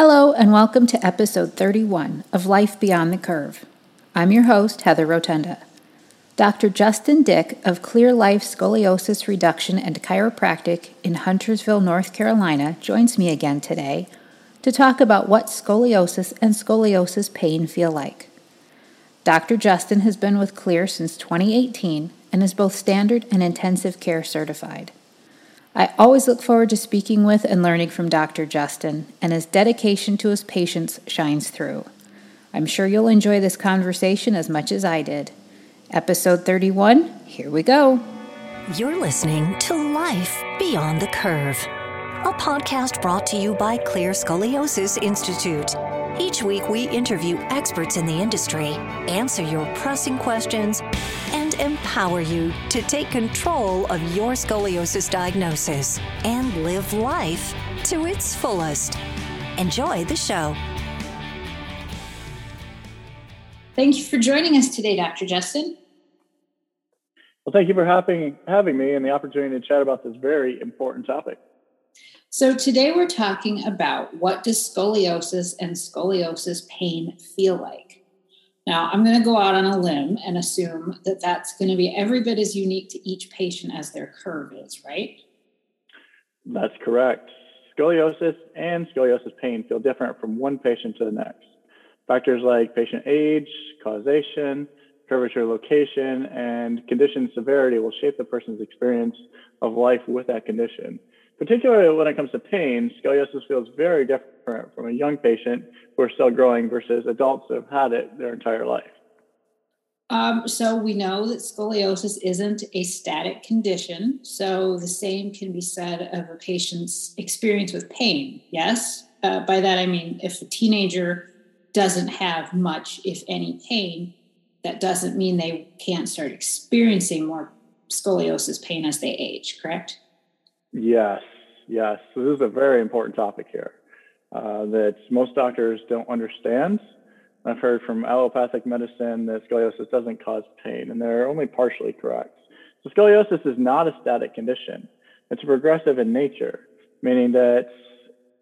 Hello, and welcome to episode 31 of Life Beyond the Curve. I'm your host, Heather Rotunda. Dr. Justin Dick of Clear Life Scoliosis Reduction and Chiropractic in Huntersville, North Carolina, joins me again today to talk about what scoliosis and scoliosis pain feel like. Dr. Justin has been with Clear since 2018 and is both standard and intensive care certified. I always look forward to speaking with and learning from Dr. Justin, and his dedication to his patients shines through. I'm sure you'll enjoy this conversation as much as I did. Episode 31, here we go. You're listening to Life Beyond the Curve, a podcast brought to you by Clear Scoliosis Institute. Each week, we interview experts in the industry, answer your pressing questions, and empower you to take control of your scoliosis diagnosis and live life to its fullest. Enjoy the show. Thank you for joining us today, Dr. Justin. Well, thank you for having, having me and the opportunity to chat about this very important topic. So today we're talking about what does scoliosis and scoliosis pain feel like. Now, I'm going to go out on a limb and assume that that's going to be every bit as unique to each patient as their curve is, right? That's correct. Scoliosis and scoliosis pain feel different from one patient to the next. Factors like patient age, causation, curvature location, and condition severity will shape the person's experience of life with that condition particularly when it comes to pain, scoliosis feels very different from a young patient who are still growing versus adults who have had it their entire life. Um, so we know that scoliosis isn't a static condition. So the same can be said of a patient's experience with pain. Yes. Uh, by that I mean if a teenager doesn't have much, if any, pain, that doesn't mean they can't start experiencing more scoliosis pain as they age. Correct? Yes, yes. So this is a very important topic here uh, that most doctors don't understand. I've heard from allopathic medicine that scoliosis doesn't cause pain, and they're only partially correct. So scoliosis is not a static condition. It's progressive in nature, meaning that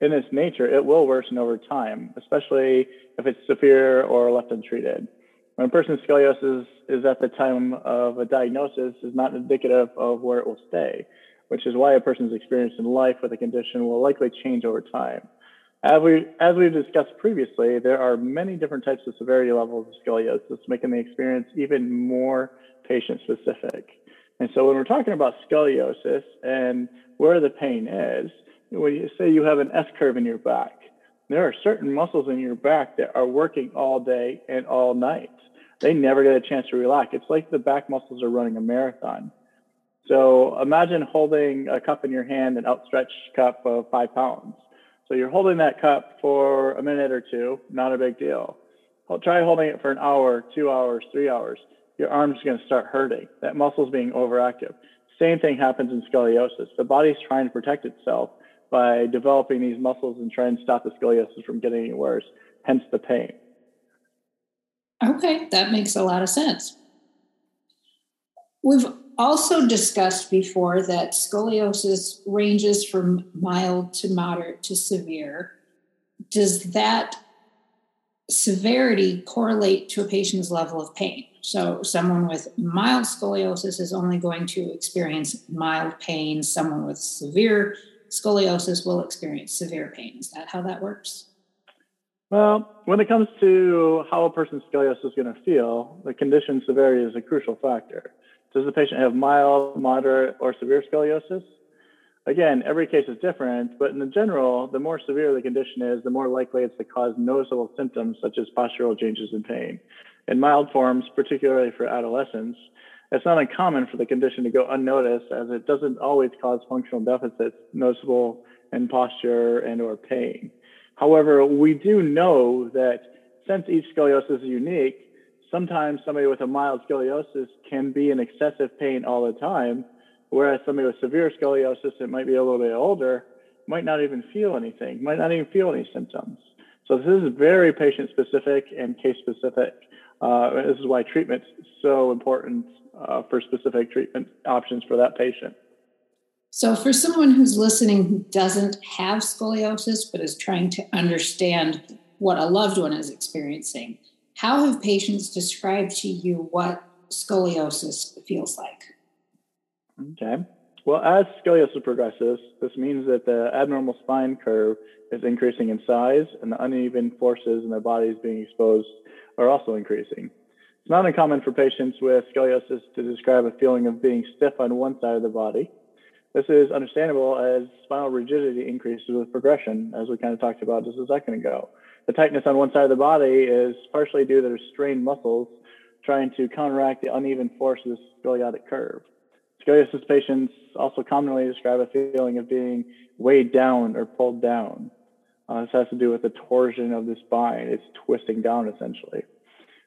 in its nature, it will worsen over time, especially if it's severe or left untreated. When a person's scoliosis is at the time of a diagnosis is not indicative of where it will stay which is why a person's experience in life with a condition will likely change over time. As, we, as we've discussed previously, there are many different types of severity levels of scoliosis, making the experience even more patient specific. And so when we're talking about scoliosis and where the pain is, when you say you have an S curve in your back, there are certain muscles in your back that are working all day and all night. They never get a chance to relax. It's like the back muscles are running a marathon. So imagine holding a cup in your hand, an outstretched cup of five pounds. So you're holding that cup for a minute or two, not a big deal. Try holding it for an hour, two hours, three hours. Your arm's going to start hurting. That muscle's being overactive. Same thing happens in scoliosis. The body's trying to protect itself by developing these muscles and trying to stop the scoliosis from getting any worse, hence the pain. Okay, that makes a lot of sense. We've also discussed before that scoliosis ranges from mild to moderate to severe. Does that severity correlate to a patient's level of pain? So, someone with mild scoliosis is only going to experience mild pain. Someone with severe scoliosis will experience severe pain. Is that how that works? Well, when it comes to how a person's scoliosis is going to feel, the condition severity is a crucial factor. Does the patient have mild, moderate, or severe scoliosis? Again, every case is different, but in the general, the more severe the condition is, the more likely it's to cause noticeable symptoms such as postural changes and pain. In mild forms, particularly for adolescents, it's not uncommon for the condition to go unnoticed as it doesn't always cause functional deficits noticeable in posture and or pain. However, we do know that since each scoliosis is unique, sometimes somebody with a mild scoliosis can be in excessive pain all the time, whereas somebody with severe scoliosis that might be a little bit older might not even feel anything, might not even feel any symptoms. So this is very patient specific and case specific. Uh, this is why treatment's so important uh, for specific treatment options for that patient. So, for someone who's listening who doesn't have scoliosis but is trying to understand what a loved one is experiencing, how have patients described to you what scoliosis feels like? Okay. Well, as scoliosis progresses, this means that the abnormal spine curve is increasing in size and the uneven forces in their bodies being exposed are also increasing. It's not uncommon for patients with scoliosis to describe a feeling of being stiff on one side of the body. This is understandable as spinal rigidity increases with progression, as we kind of talked about just a second ago. The tightness on one side of the body is partially due to strained muscles trying to counteract the uneven force of the scoliotic curve. Scoliosis patients also commonly describe a feeling of being weighed down or pulled down. Uh, this has to do with the torsion of the spine. It's twisting down essentially.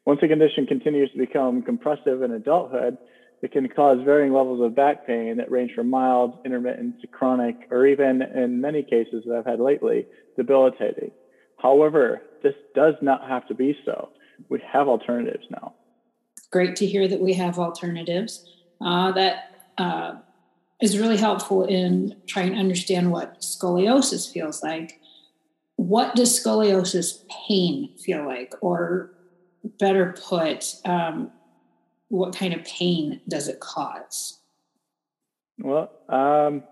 Once the condition continues to become compressive in adulthood, it can cause varying levels of back pain that range from mild, intermittent to chronic, or even in many cases that I've had lately, debilitating. However, this does not have to be so. We have alternatives now. Great to hear that we have alternatives. Uh, that uh, is really helpful in trying to understand what scoliosis feels like. What does scoliosis pain feel like? Or better put, um, what kind of pain does it cause? Well, um,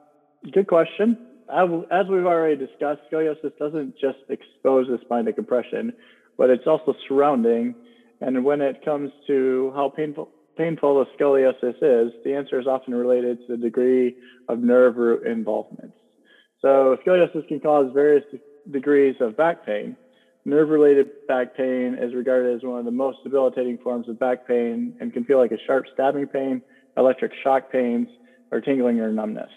good question. As we've already discussed, scoliosis doesn't just expose the spine to compression, but it's also surrounding. And when it comes to how painful painful the scoliosis is, the answer is often related to the degree of nerve root involvement. So scoliosis can cause various degrees of back pain. Nerve related back pain is regarded as one of the most debilitating forms of back pain and can feel like a sharp stabbing pain, electric shock pains, or tingling or numbness.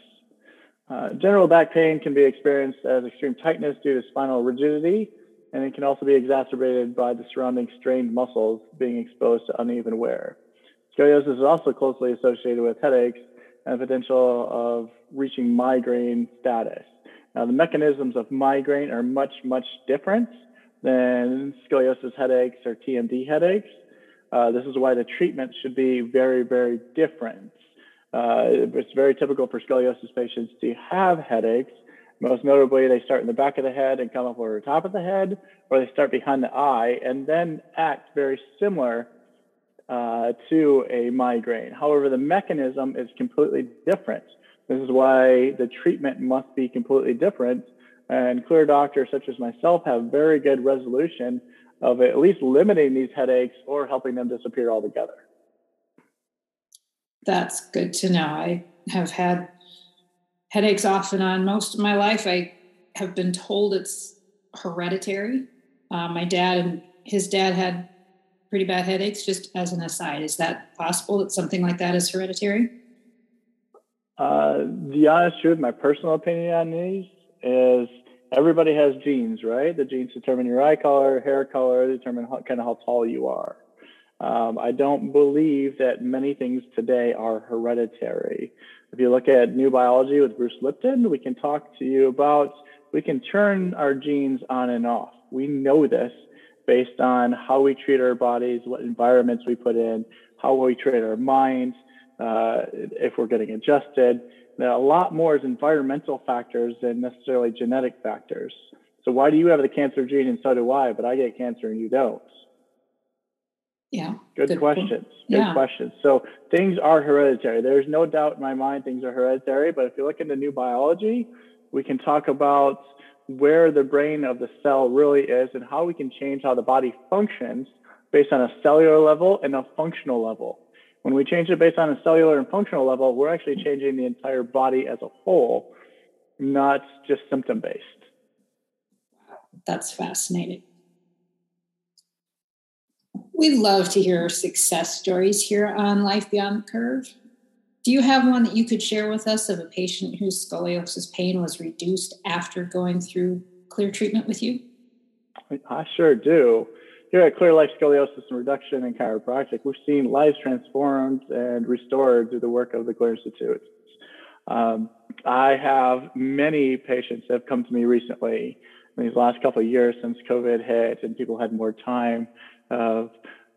Uh, general back pain can be experienced as extreme tightness due to spinal rigidity, and it can also be exacerbated by the surrounding strained muscles being exposed to uneven wear. Scoliosis is also closely associated with headaches and the potential of reaching migraine status. Now, the mechanisms of migraine are much, much different than scoliosis headaches or TMD headaches. Uh, this is why the treatment should be very, very different. Uh, it's very typical for scoliosis patients to have headaches. Most notably, they start in the back of the head and come up over the top of the head, or they start behind the eye and then act very similar uh, to a migraine. However, the mechanism is completely different. This is why the treatment must be completely different. And clear doctors such as myself have very good resolution of at least limiting these headaches or helping them disappear altogether. That's good to know. I have had headaches off and on most of my life. I have been told it's hereditary. Uh, my dad and his dad had pretty bad headaches, just as an aside. Is that possible that something like that is hereditary? Uh, the honest truth, my personal opinion on these is everybody has genes, right? The genes determine your eye color, hair color, determine how, kind of how tall you are. Um, I don't believe that many things today are hereditary. If you look at new biology with Bruce Lipton, we can talk to you about we can turn our genes on and off. We know this based on how we treat our bodies, what environments we put in, how we treat our minds, uh, if we're getting adjusted. A lot more is environmental factors than necessarily genetic factors. So why do you have the cancer gene and so do I, but I get cancer and you don't? Yeah. Good, good questions. Good yeah. questions. So things are hereditary. There's no doubt in my mind things are hereditary, but if you look into new biology, we can talk about where the brain of the cell really is and how we can change how the body functions based on a cellular level and a functional level. When we change it based on a cellular and functional level, we're actually changing the entire body as a whole, not just symptom based. That's fascinating. We love to hear success stories here on Life Beyond the Curve. Do you have one that you could share with us of a patient whose scoliosis pain was reduced after going through clear treatment with you? I sure do. Here at Clear Life Scoliosis and Reduction and Chiropractic, we've seen lives transformed and restored through the work of the Clear Institute. Um, I have many patients that have come to me recently in these last couple of years since COVID hit and people had more time of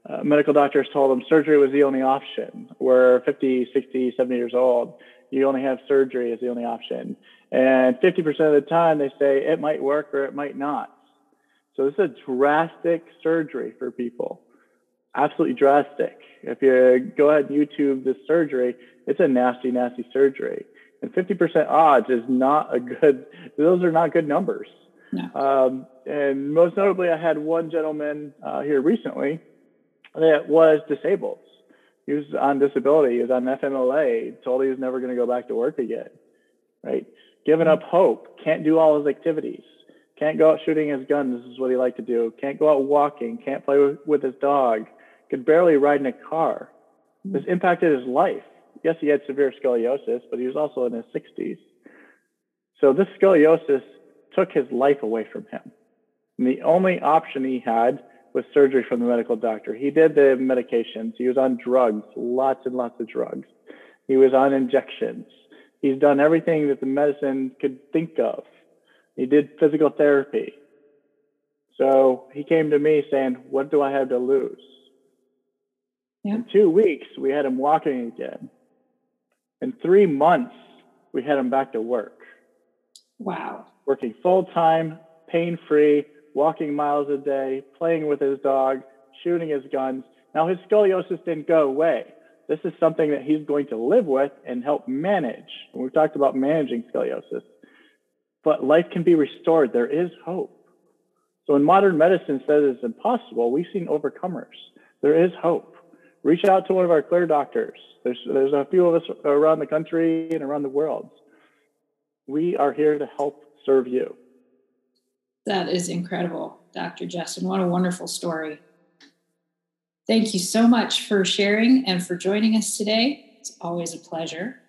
uh, medical doctors told them surgery was the only option. We're 50, 60, 70 years old. you only have surgery as the only option. And 50% of the time they say it might work or it might not. So this is a drastic surgery for people. Absolutely drastic. If you go ahead and YouTube this surgery, it's a nasty, nasty surgery. And 50% odds is not a good, those are not good numbers. No. Um, and most notably, I had one gentleman uh, here recently that was disabled. He was on disability. He was on FMLA. Told he was never going to go back to work again. Right? Giving up hope. Can't do all his activities. Can't go out shooting his gun. This is what he liked to do. Can't go out walking. Can't play with, with his dog. Could barely ride in a car. Hmm. This impacted his life. Yes, he had severe scoliosis, but he was also in his 60s. So this scoliosis took his life away from him. And the only option he had was surgery from the medical doctor. He did the medications. He was on drugs, lots and lots of drugs. He was on injections. He's done everything that the medicine could think of. He did physical therapy. So he came to me saying, What do I have to lose? Yeah. In two weeks, we had him walking again. In three months, we had him back to work, Wow. working full time, pain free, walking miles a day, playing with his dog, shooting his guns. Now, his scoliosis didn't go away. This is something that he's going to live with and help manage. And we've talked about managing scoliosis, but life can be restored. There is hope. So, when modern medicine says it's impossible, we've seen overcomers. There is hope. Reach out to one of our clear doctors. There's, there's a few of us around the country and around the world. We are here to help serve you. That is incredible, Dr. Justin. What a wonderful story. Thank you so much for sharing and for joining us today. It's always a pleasure.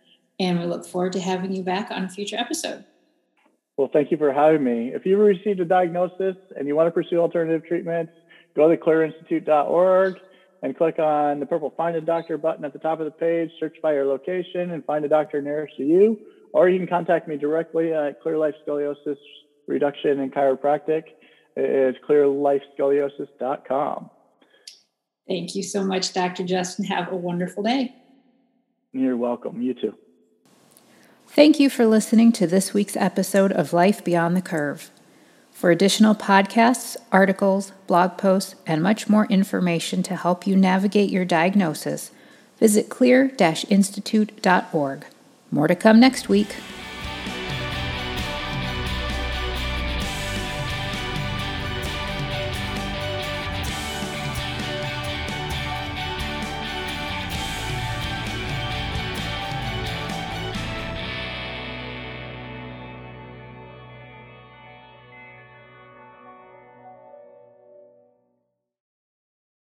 And we look forward to having you back on a future episode. Well, thank you for having me. If you've received a diagnosis and you want to pursue alternative treatments, go to clearinstitute.org and click on the purple Find a Doctor button at the top of the page, search by your location, and find a doctor nearest to you. Or you can contact me directly at Clear Life Scoliosis Reduction and Chiropractic. It's clearlifescoliosis.com. Thank you so much, Dr. Justin. Have a wonderful day. You're welcome. You too. Thank you for listening to this week's episode of Life Beyond the Curve. For additional podcasts, articles, blog posts, and much more information to help you navigate your diagnosis, visit clear institute.org. More to come next week.